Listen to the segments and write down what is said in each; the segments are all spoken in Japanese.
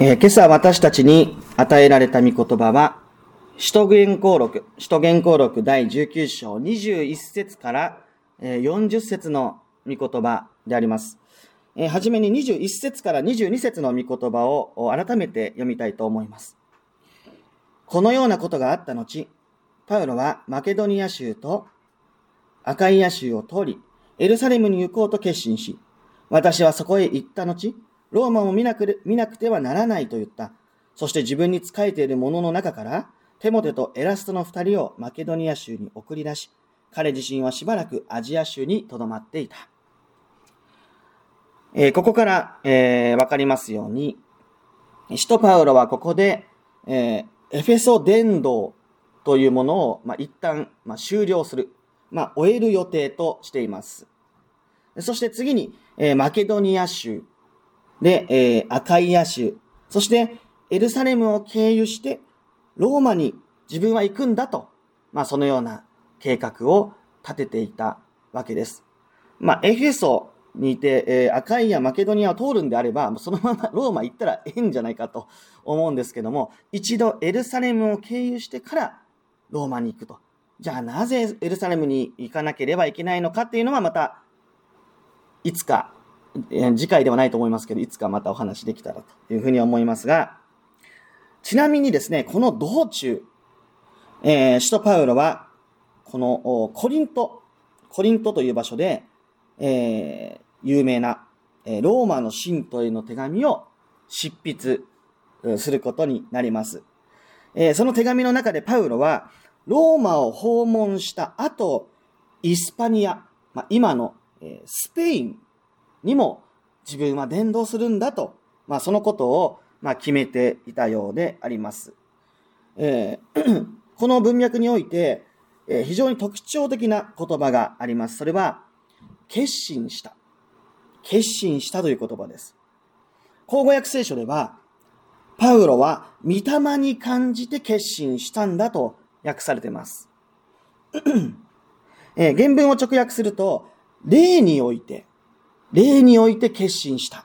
えー、今朝私たちに与えられた御言葉は、使徒言行録、使徒言行録第19章21節から40節の御言葉であります。えー、はじめに21節から22節の御言葉を改めて読みたいと思います。このようなことがあった後、パウロはマケドニア州とアカイア州を通り、エルサレムに行こうと決心し、私はそこへ行った後、ローマを見なく見なくてはならないと言った。そして自分に仕えている者のの中から、テモテとエラストの二人をマケドニア州に送り出し、彼自身はしばらくアジア州に留まっていた。えー、ここから、えー、わかりますように、使徒パウロはここで、えー、エフェソ伝道というものを、まあ、一旦、まあ、終了する、まあ、終える予定としています。そして次に、えー、マケドニア州で、えー、アカイア州、そしてエルサレムを経由して、ローマに自分は行くんだと、まあそのような計画を立てていたわけです。まあエフェソにいて、えー、アカイア、マケドニアを通るんであれば、そのまま ローマ行ったらええんじゃないかと思うんですけども、一度エルサレムを経由してからローマに行くと。じゃあなぜエルサレムに行かなければいけないのかっていうのはまた、いつか次回ではないと思いますけど、いつかまたお話できたらというふうに思いますが、ちなみにですね、この道中、えー、首都パウロは、このコリント、コリントという場所で、えー、有名な、えー、ローマの信徒への手紙を執筆することになります。えー、その手紙の中でパウロは、ローマを訪問した後、イスパニア、まあ、今の、えー、スペインにも自分は伝道するんだと、まあ、そのことを、まあ、決めていたようであります。えー、この文脈において、えー、非常に特徴的な言葉があります。それは、決心した。決心したという言葉です。口語訳聖書では、パウロは御霊に感じて決心したんだと訳されています。えー、原文を直訳すると、霊において、霊において決心した。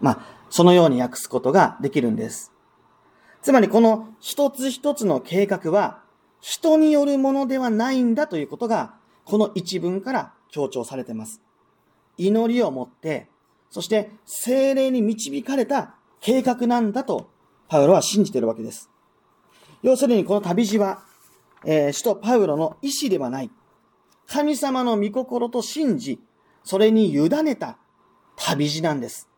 まあ、そのように訳すことができるんです。つまりこの一つ一つの計画は人によるものではないんだということがこの一文から強調されています。祈りを持って、そして精霊に導かれた計画なんだとパウロは信じているわけです。要するにこの旅路は、えー、使徒パウロの意志ではない。神様の御心と信じ、それに委ねた旅路なんです。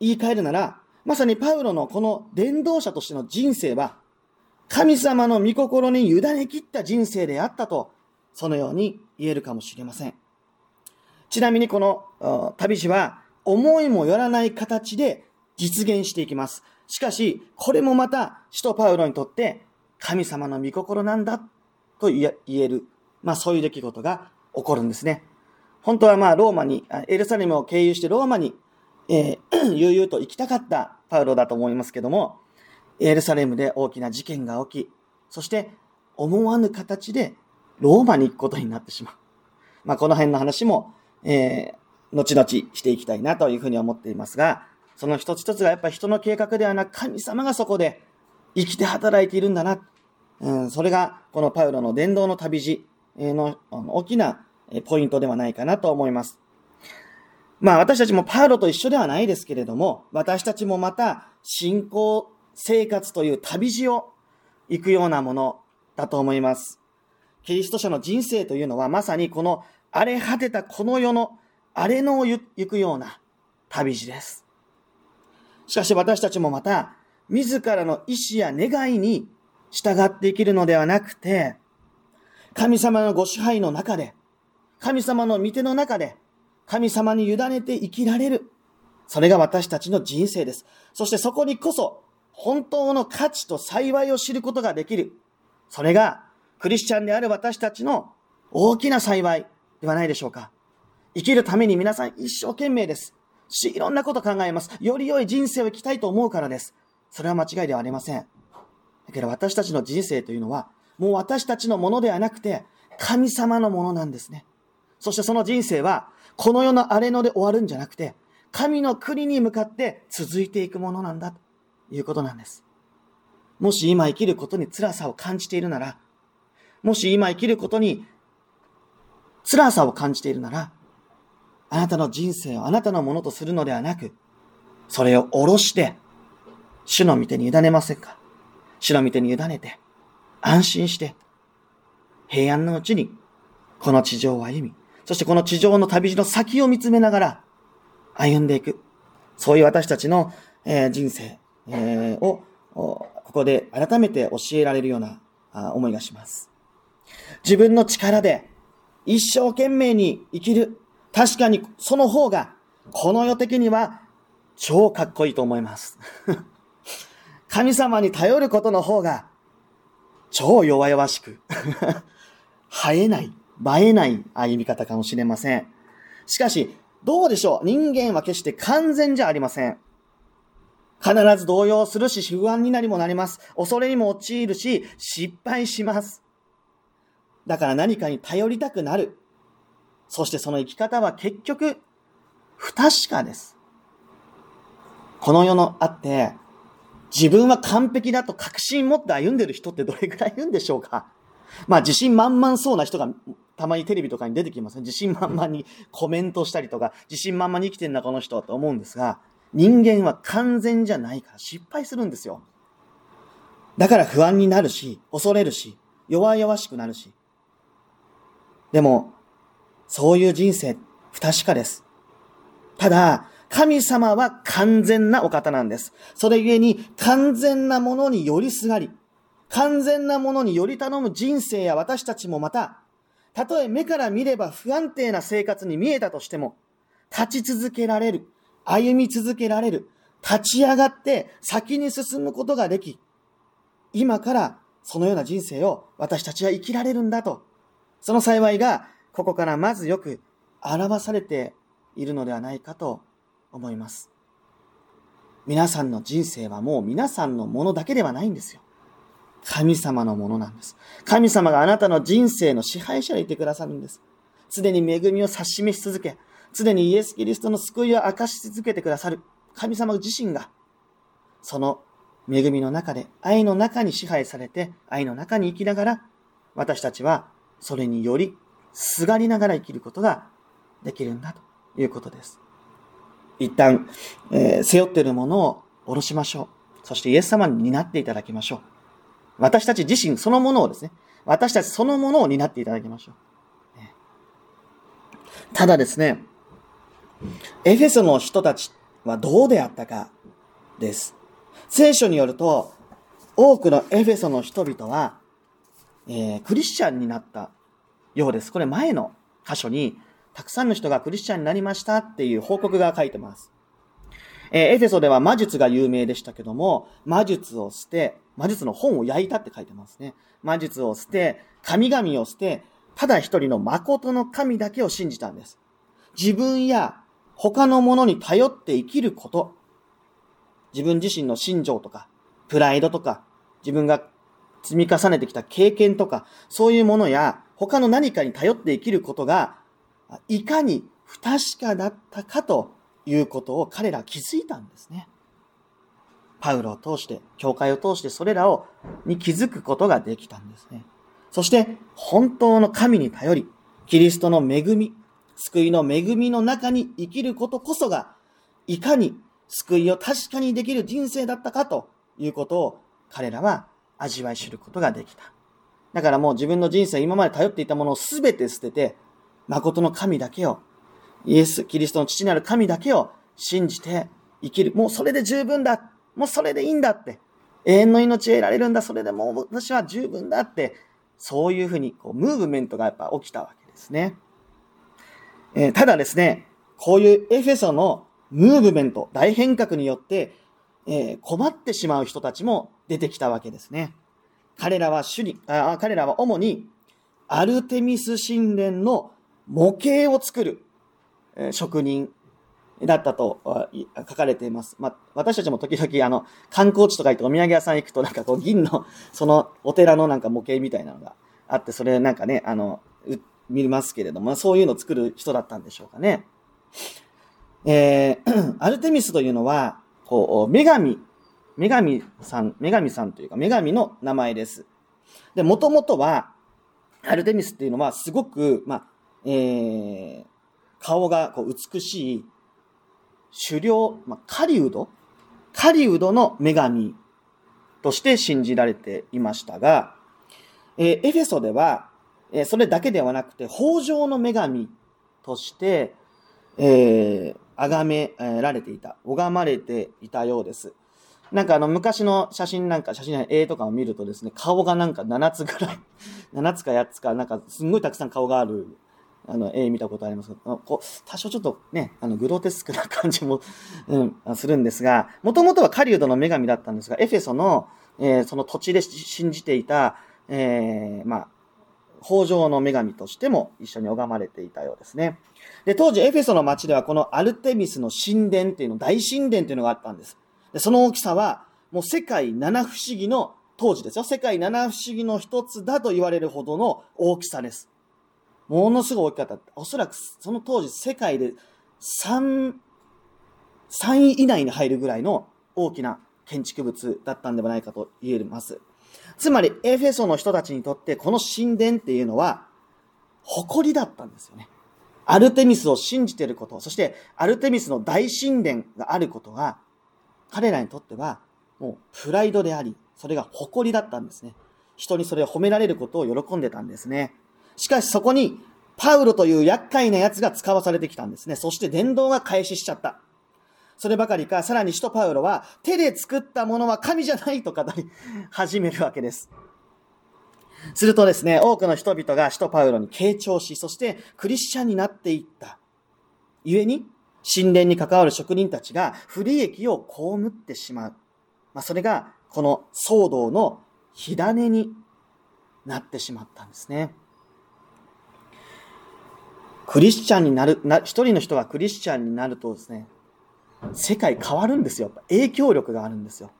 言い換えるなら、まさにパウロのこの伝道者としての人生は、神様の御心に委ね切った人生であったと、そのように言えるかもしれません。ちなみにこの旅路は、思いもよらない形で実現していきます。しかし、これもまた、使徒パウロにとって、神様の御心なんだと言える、まあそういう出来事が起こるんですね。本当はまあローマに、エルサレムを経由してローマに、えー、悠々と行きたかったパウロだと思いますけども、エルサレムで大きな事件が起き、そして思わぬ形でローマに行くことになってしまう。まあこの辺の話も、えー、後々していきたいなというふうに思っていますが、その一つ一つがやっぱり人の計画ではなく神様がそこで生きて働いているんだな。うん、それがこのパウロの伝道の旅路の大きなポイントではないかなと思います。まあ私たちもパウロと一緒ではないですけれども、私たちもまた信仰生活という旅路を行くようなものだと思います。キリスト者の人生というのはまさにこの荒れ果てたこの世の荒れのを行くような旅路です。しかし私たちもまた自らの意志や願いに従って生きるのではなくて、神様のご支配の中で神様の御手の中で、神様に委ねて生きられる。それが私たちの人生です。そしてそこにこそ、本当の価値と幸いを知ることができる。それが、クリスチャンである私たちの大きな幸いではないでしょうか。生きるために皆さん一生懸命です。し、いろんなこと考えます。より良い人生を生きたいと思うからです。それは間違いではありません。だけど私たちの人生というのは、もう私たちのものではなくて、神様のものなんですね。そしてその人生は、この世の荒れ野で終わるんじゃなくて、神の国に向かって続いていくものなんだ。ということなんです。もし今生きることに辛さを感じているなら、もし今生きることに辛さを感じているなら、あなたの人生をあなたのものとするのではなく、それを下ろして、主の御手に委ねませんか？主の御手に委ねて、安心して、平安のうちに、この地上を歩み、そしてこの地上の旅路の先を見つめながら、歩んでいく。そういう私たちの、えー、人生、えー、を、ここで改めて教えられるような思いがします。自分の力で一生懸命に生きる。確かにその方が、この世的には超かっこいいと思います。神様に頼ることの方が、超弱々しく、生えない、映えない歩み方かもしれません。しかし、どうでしょう？人間は決して完全じゃありません。必ず動揺するし、不安になりもなります。恐れにも陥るし、失敗します。だから何かに頼りたくなる。そしてその生き方は結局、不確かです。この世のあって、自分は完璧だと確信持って歩んでる人ってどれくらいいるんでしょうか？まあ自信満々そうな人がたまにテレビとかに出てきますね。自信満々にコメントしたりとか、自信満々に生きてんだこの人はと思うんですが、人間は完全じゃないから失敗するんですよ。だから不安になるし、恐れるし、弱々しくなるし。でも、そういう人生、不確かです。ただ、神様は完全なお方なんです。それゆえに完全なものによりすがり、完全なものにより頼む人生や私たちもまた、たとえ目から見れば不安定な生活に見えたとしても、立ち続けられる、歩み続けられる、立ち上がって先に進むことができ、今からそのような人生を私たちは生きられるんだとその幸いが、ここからまずよく表されているのではないかと思います。皆さんの人生はもう皆さんのものだけではないんですよ。神様のものなんです。神様があなたの人生の支配者でいてくださるんです。すでに恵みを指し示し続け、すでにイエス・キリストの救いを明かし続けてくださる神様自身が、その恵みの中で、愛の中に支配されて、愛の中に生きながら、私たちはそれによりすがりながら生きることができるんだということです。一旦、えー、背負っているものを下ろしましょう。そしてイエス様に担っていただきましょう。私たち自身そのものをですね、私たちそのものを担っていただきましょう。ただですね、エフェソの人たちはどうであったかです。聖書によると、多くのエフェソの人々は、えー、クリスチャンになったようです。これ前の箇所に、たくさんの人がクリスチャンになりましたっていう報告が書いてます。えー、エフェソでは魔術が有名でしたけども、魔術を捨て、魔術の本を焼いたって書いてますね。魔術を捨て、神々を捨て、ただ一人の誠の神だけを信じたんです。自分や他のものに頼って生きること、自分自身の信条とか、プライドとか、自分が積み重ねてきた経験とか、そういうものや、他の何かに頼って生きることが、いかに不確かだったかということを彼ら気づいたんですね。パウロを通して、教会を通してそれらを、に気づくことができたんですね。そして、本当の神に頼り、キリストの恵み、救いの恵みの中に生きることこそが、いかに救いを確かにできる人生だったかということを彼らは味わい知ることができた。だからもう自分の人生、今まで頼っていたものをすべて捨てて、誠の神だけを、イエス、キリストの父なる神だけを信じて生きる。もうそれで十分だ。もうそれでいいんだって。永遠の命得られるんだ。それでもう私は十分だって。そういうふうに、こう、ムーブメントがやっぱ起きたわけですね。えー、ただですね、こういうエフェソのムーブメント、大変革によって、えー、困ってしまう人たちも出てきたわけですね。彼らは主に、あ彼らは主にアルテミス神殿の模型を作る、えー、職人だったと書かれています。まあ、私たちも時々あの観光地とか行ってお土産屋さん行くとなんかこう銀のそのお寺のなんか模型みたいなのがあって、それなんかね、あの、見ますけれども、そういうのを作る人だったんでしょうかね。えー、アルテミスというのは、こう、女神女神さん、女神さんというか、女神の名前です。で、もともとは、アルテミスっていうのは、すごく、まあ、えー、顔がこう美しい、狩猟、まあ、狩人？狩人の女神として信じられていましたが、えー、エフェソでは、えー、それだけではなくて、豊穣の女神として、えー、崇められていた、拝まれていたようです。なんかあの昔の写真なんか、写真の絵とかを見るとですね、顔がなんか7つぐらい、7つか8つか、なんかすんごいたくさん顔がある、あの絵見たことありますけどこう、多少ちょっとね、あのグロテスクな感じも、うん、するんですが、もともとは狩人の女神だったんですが、エフェソの、えー、その土地で信じていた、えー、まあ、北条の女神としても一緒に拝まれていたようですね。で、当時エフェソの町ではこのアルテミスの神殿っていうの、大神殿っていうのがあったんです。で、その大きさは、もう世界七不思議の、当時ですよ。世界七不思議の一つだと言われるほどの大きさです。ものすごい大きかった。おそらくその当時世界で3、3位以内に入るぐらいの大きな建築物だったんではないかと言えます。つまり、エフェソの人たちにとってこの神殿っていうのは、誇りだったんですよね。アルテミスを信じていること、そしてアルテミスの大神殿があることが、彼らにとってはもうプライドであり、それが誇りだったんですね。人にそれを褒められることを喜んでたんですね。しかしそこに、パウロという厄介な奴が使わされてきたんですね。そして伝道が開始しちゃった。そればかりか、さらに使徒パウロは、手で作ったものは神じゃないと語り始めるわけです。するとですね、多くの人々が使徒パウロに傾聴し、そしてクリスチャンになっていった。故に、神殿に関わる職人たちが不利益を被ってしまう。まあ、それが、この騒動の火種になってしまったんですね。クリスチャンになる、な、一人の人がクリスチャンになるとですね、世界変わるんですよ。影響力があるんですよ。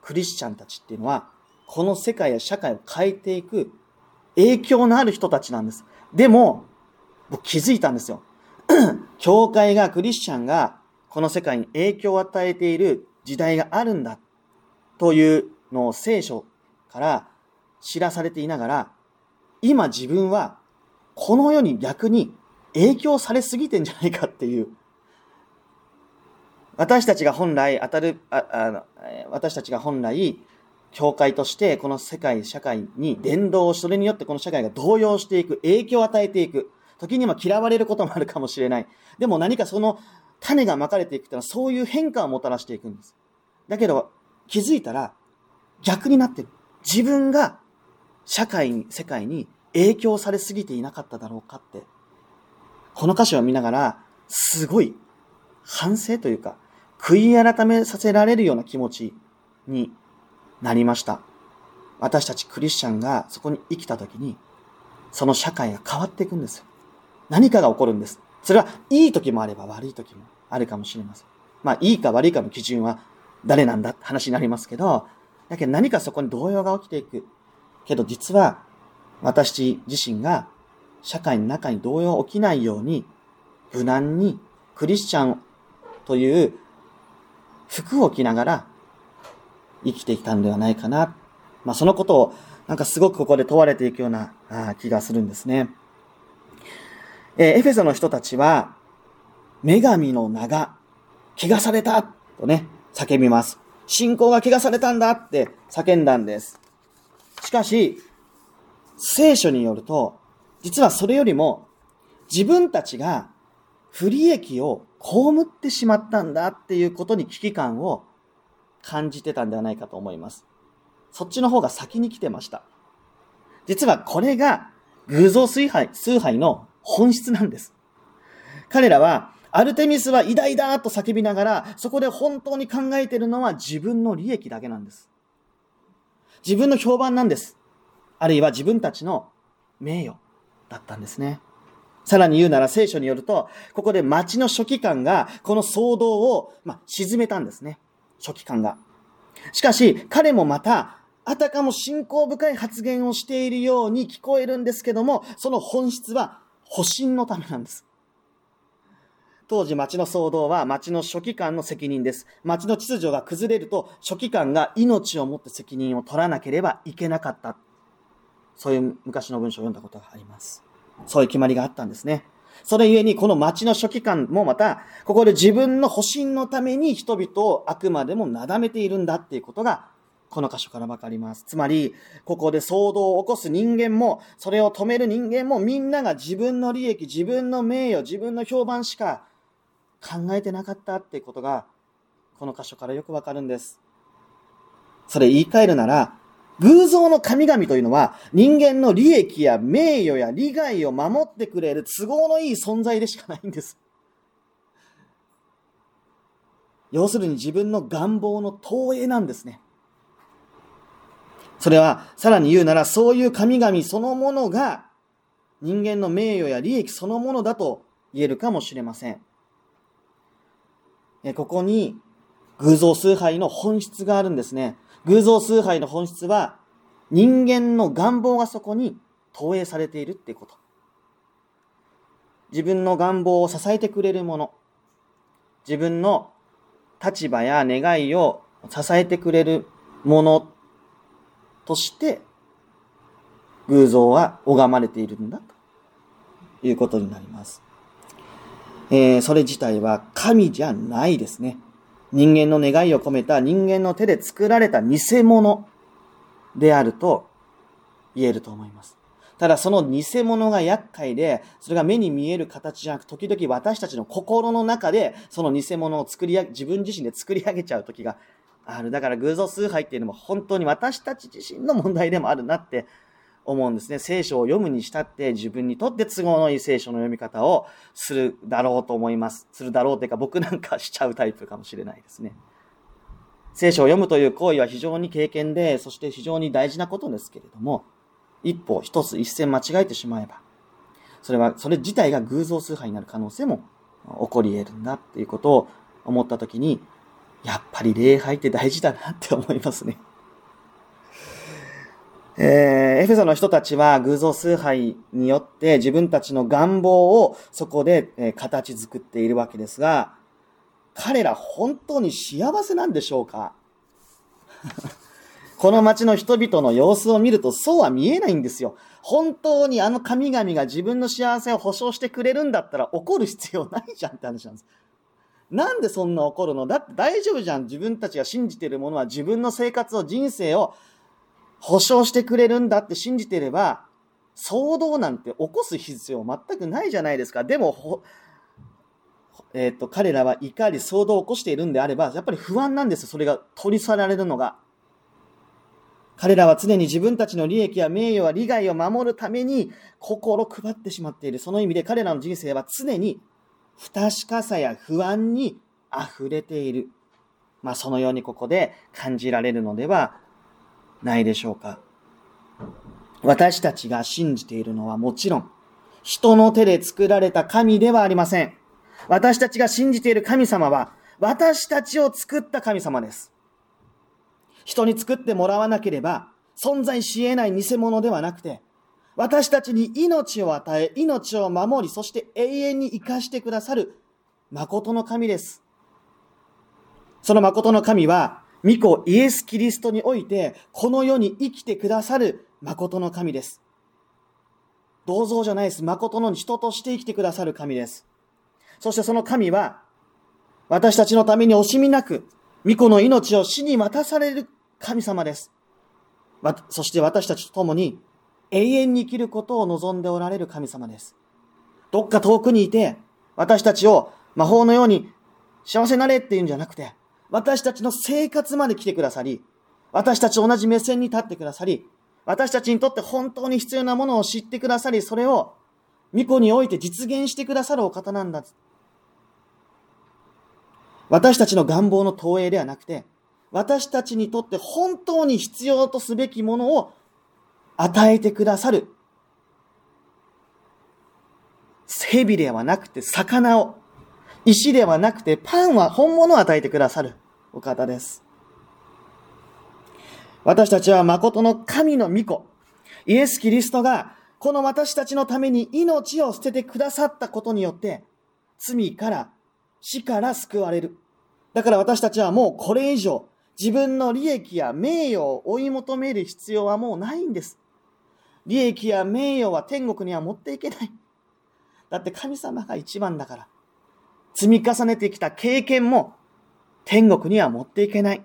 クリスチャンたちっていうのは、この世界や社会を変えていく影響のある人たちなんです。でも、僕気づいたんですよ。教会が、クリスチャンが、この世界に影響を与えている時代があるんだ、というのを聖書から知らされていながら、今自分は、この世に逆に影響されすぎてんじゃないかっていう私たちが本来当たる、ああ私たちが本来、教会としてこの世界、社会に伝道をそれによってこの社会が動揺していく、影響を与えていく。時には嫌われることもあるかもしれない。でも何かその種がまかれていくというのはそういう変化をもたらしていくんです。だけど気づいたら逆になってる。自分が社会に、世界に影響されすぎていなかっただろうかって。この歌詞を見ながら、すごい反省というか、悔い改めさせられるような気持ちになりました。私たちクリスチャンがそこに生きた時に、その社会が変わっていくんですよ。何かが起こるんです。それはいい時もあれば悪い時もあるかもしれません。まあ、いいか悪いかの基準は誰なんだって話になりますけど、だけど何かそこに動揺が起きていく。けど実は私自身が社会の中に動揺起きないように無難にクリスチャンという服を着ながら生きてきたんではないかな。まあ、そのことをなんかすごくここで問われていくような気がするんですね。えー、エフェソの人たちは、女神の名が汚されたとね、叫びます。信仰が汚されたんだって叫んだんです。しかし、聖書によると、実はそれよりも自分たちが不利益を被ってしまったんだっていうことに危機感を感じてたんではないかと思います。そっちの方が先に来てました。実はこれが偶像崇拝、崇拝の本質なんです。彼らはアルテミスは偉大だと叫びながら、そこで本当に考えているのは自分の利益だけなんです。自分の評判なんです。あるいは自分たちの名誉だったんですね。さらに言うなら聖書によると、ここで町の書記官がこの騒動を、まあ、沈めたんですね。書記官が。しかし、彼もまた、あたかも信仰深い発言をしているように聞こえるんですけども、その本質は保身のためなんです。当時町の騒動は町の書記官の責任です。町の秩序が崩れると書記官が命をもって責任を取らなければいけなかった。そういう昔の文章を読んだことがあります。そういう決まりがあったんですね。それゆえに、この町の書記官もまた、ここで自分の保身のために人々をあくまでもなだめているんだっていうことが、この箇所からわかります。つまり、ここで騒動を起こす人間も、それを止める人間も、みんなが自分の利益、自分の名誉、自分の評判しか考えてなかったっていうことが、この箇所からよくわかるんです。それ言い換えるなら、偶像の神々というのは人間の利益や名誉や利害を守ってくれる都合のいい存在でしかないんです。要するに自分の願望の投影なんですね。それは、さらに言うなら、そういう神々そのものが人間の名誉や利益そのものだと言えるかもしれません。ここに偶像崇拝の本質があるんですね。偶像崇拝の本質は人間の願望がそこに投影されているっていうこと。自分の願望を支えてくれるもの。自分の立場や願いを支えてくれるものとして偶像は拝まれているんだということになります。えー、それ自体は神じゃないですね。人間の願いを込めた人間の手で作られた偽物であると言えると思います。ただその偽物が厄介で、それが目に見える形じゃなく、時々私たちの心の中で、その偽物を作り上げ、自分自身で作り上げちゃう時がある。だから偶像崇拝っていうのも本当に私たち自身の問題でもあるなって思うんですね。聖書を読むにしたって自分にとって都合のいい聖書の読み方をするだろうと思います。するだろうというか僕なんかしちゃうタイプかもしれないですね。聖書を読むという行為は非常に経験で、そして非常に大事なことですけれども、一歩一つ一線間違えてしまえば、それは、それ自体が偶像崇拝になる可能性も起こり得るんだっていうことを思ったときに、やっぱり礼拝って大事だなって思いますね。えー、エフェソの人たちは偶像崇拝によって自分たちの願望をそこで、えー、形作っているわけですが、彼ら本当に幸せなんでしょうか？この街の人々の様子を見るとそうは見えないんですよ。本当にあの神々が自分の幸せを保証してくれるんだったら怒る必要ないじゃんって話なんです。なんでそんな怒るの？だって大丈夫じゃん。自分たちが信じてるものは自分の生活を、人生を保証してくれるんだって信じてれば、騒動なんて起こす必要全くないじゃないですか。でも、えっ、ー、と、彼らは怒り、騒動を起こしているんであれば、やっぱり不安なんです。それが取り去られるのが。彼らは常に自分たちの利益や名誉や利害を守るために心配ってしまっている。その意味で彼らの人生は常に不確かさや不安に溢れている。まあそのようにここで感じられるのではないでしょうか。私たちが信じているのはもちろん人の手で作られた神ではありません。私たちが信じている神様は、私たちを作った神様です。人に作ってもらわなければ、存在し得ない偽物ではなくて、私たちに命を与え、命を守り、そして永遠に生かしてくださる、誠の神です。その誠の神は、御子イエス・キリストにおいて、この世に生きてくださる誠の神です。銅像じゃないです。誠の人として生きてくださる神です。そしてその神は、私たちのために惜しみなく、御子の命を死に渡される神様です。そして私たちと共に永遠に生きることを望んでおられる神様です。どっか遠くにいて、私たちを魔法のように幸せになれって言うんじゃなくて、私たちの生活まで来てくださり、私たち同じ目線に立ってくださり、私たちにとって本当に必要なものを知ってくださり、それを御子において実現してくださるお方なんだ。私たちの願望の投影ではなくて、私たちにとって本当に必要とすべきものを与えてくださる。蛇ではなくて魚を、石ではなくてパンは本物を与えてくださるお方です。私たちは誠の神の御子、イエス・キリストがこの私たちのために命を捨ててくださったことによって、罪から死から救われる。だから私たちはもうこれ以上自分の利益や名誉を追い求める必要はもうないんです。利益や名誉は天国には持っていけない。だって神様が一番だから。積み重ねてきた経験も天国には持っていけない。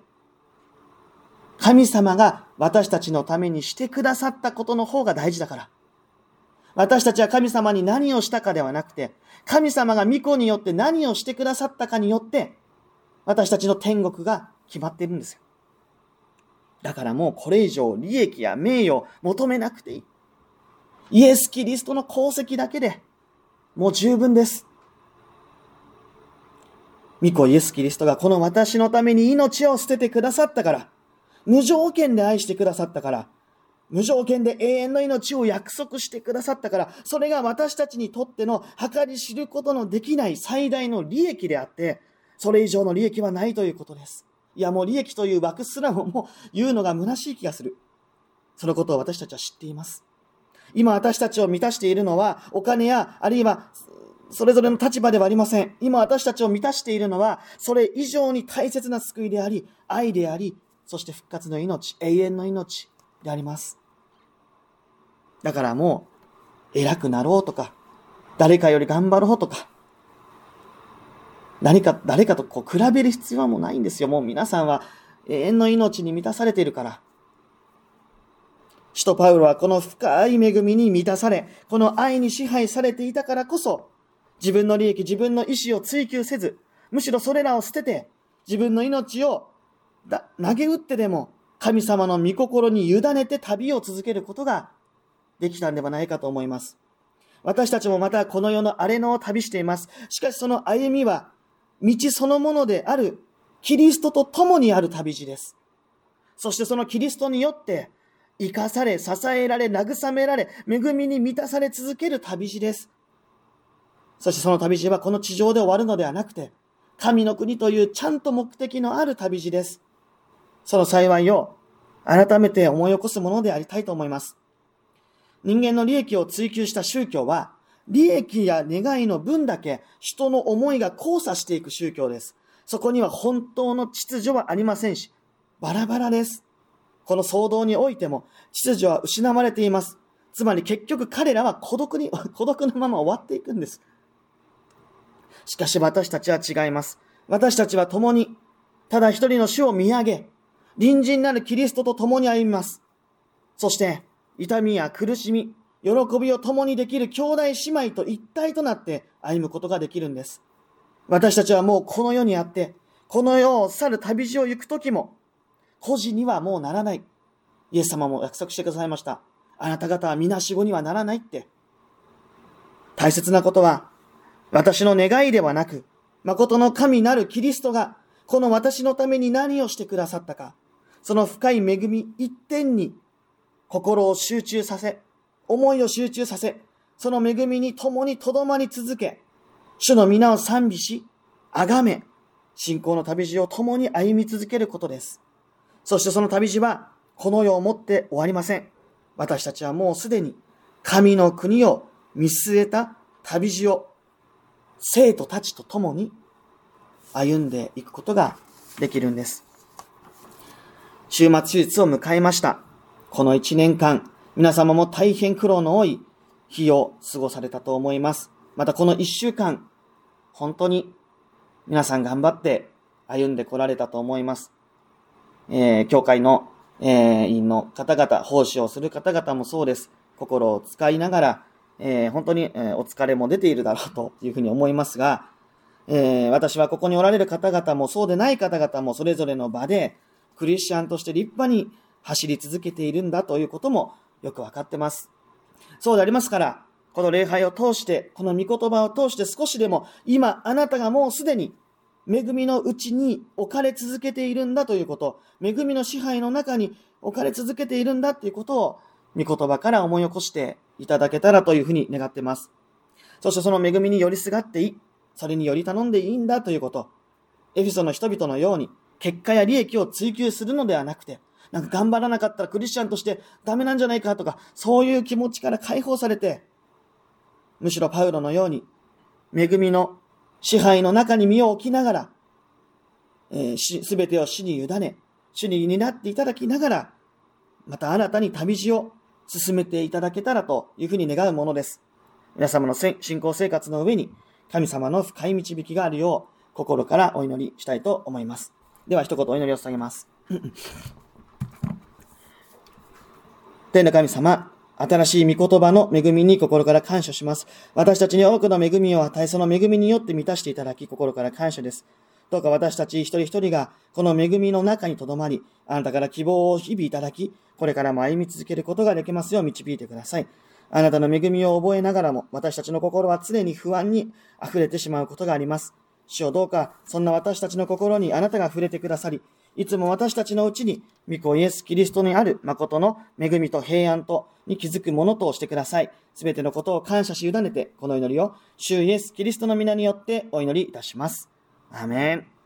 神様が私たちのためにしてくださったことの方が大事だから。私たちは神様に何をしたかではなくて、神様が御子によって何をしてくださったかによって、私たちの天国が決まっているんですよ。だからもうこれ以上利益や名誉を求めなくていい。イエス・キリストの功績だけでもう十分です。御子イエス・キリストがこの私のために命を捨ててくださったから、無条件で愛してくださったから、無条件で永遠の命を約束してくださったから、それが私たちにとっての計り知ることのできない最大の利益であって、それ以上の利益はないということです。いや、もう利益という枠すらももう言うのが虚しい気がする。そのことを私たちは知っています。今私たちを満たしているのは、お金や、あるいは、それぞれの立場ではありません。今私たちを満たしているのは、それ以上に大切な救いであり、愛であり、そして復活の命、永遠の命であります。だからもう、偉くなろうとか、誰かより頑張ろうとか、何か、誰かとこう比べる必要はもうないんですよ。もう皆さんは永遠の命に満たされているから。使徒パウロはこの深い恵みに満たされ、この愛に支配されていたからこそ、自分の利益、自分の意志を追求せず、むしろそれらを捨てて、自分の命を投げ打ってでも、神様の御心に委ねて旅を続けることができたんではないかと思います。私たちもまたこの世の荒れ野を旅しています。しかしその歩みは、道そのものであるキリストと共にある旅路です。そしてそのキリストによって、生かされ、支えられ、慰められ、恵みに満たされ続ける旅路です。そしてその旅路はこの地上で終わるのではなくて、神の国というちゃんと目的のある旅路です。その幸いを改めて思い起こすものでありたいと思います。人間の利益を追求した宗教は、利益や願いの分だけ人の思いが交差していく宗教です。そこには本当の秩序はありませんし、バラバラです。この騒動においても秩序は失われています。つまり結局彼らは孤独に、孤独のまま終わっていくんです。しかし私たちは違います。私たちは共に、ただ一人の主を見上げ、隣人なるキリストと共に歩みます。そして、痛みや苦しみ、喜びを共にできる兄弟姉妹と一体となって歩むことができるんです。私たちはもうこの世にあって、この世を去る旅路を行くときも、孤児にはもうならない。イエス様も約束してくださいました。あなた方は皆死後にはならないって。大切なことは、私の願いではなく、誠の神なるキリストが、この私のために何をしてくださったか、その深い恵み一点に心を集中させ、思いを集中させ、その恵みに共に留まり続け、主の皆を賛美し、崇め、信仰の旅路を共に歩み続けることです。そしてその旅路は、この世をもって終わりません。私たちはもうすでに、神の国を見据えた旅路を、生徒たちと共に歩んでいくことができるんです。週末手術を迎えました。この一年間、皆様も大変苦労の多い日を過ごされたと思います。またこの一週間、本当に皆さん頑張って歩んでこられたと思います。えー、教会の、えー、員の方々、奉仕をする方々もそうです。心を使いながら、えー、本当に、え、お疲れも出ているだろうというふうに思いますが、えー、私はここにおられる方々もそうでない方々もそれぞれの場でクリスチャンとして立派に走り続けているんだということもよくわかってます。そうでありますから、この礼拝を通して、この御言葉を通して少しでも、今あなたがもうすでに恵みのうちに置かれ続けているんだということ、恵みの支配の中に置かれ続けているんだということを、御言葉から思い起こしていただけたらというふうに願ってます。そしてその恵みに寄りすがっていい、それにより頼んでいいんだということ、エフィソの人々のように、結果や利益を追求するのではなくて、なんか頑張らなかったらクリスチャンとしてダメなんじゃないかとか、そういう気持ちから解放されて、むしろパウロのように、恵みの支配の中に身を置きながら、えー、べてを死に委ね、主に担っていただきながら、また新たに旅路を進めていただけたらというふうに願うものです。皆様の信仰生活の上に神様の深い導きがあるよう心からお祈りしたいと思います。では一言お祈りを捧げます。天の神様、新しい御言葉の恵みに心から感謝します。私たちに多くの恵みを与え、その恵みによって満たしていただき、心から感謝です。どうか私たち一人一人が、この恵みの中に留まり、あなたから希望を日々いただき、これからも歩み続けることができますよう導いてください。あなたの恵みを覚えながらも、私たちの心は常に不安に溢れてしまうことがあります。主よどうか、そんな私たちの心にあなたが触れてくださり、いつも私たちのうちに、御子イエス・キリストにある誠の恵みと平安とに気づくものとしてください。すべてのことを感謝し委ねて、この祈りを、主イエス・キリストの皆によってお祈りいたします。アメン。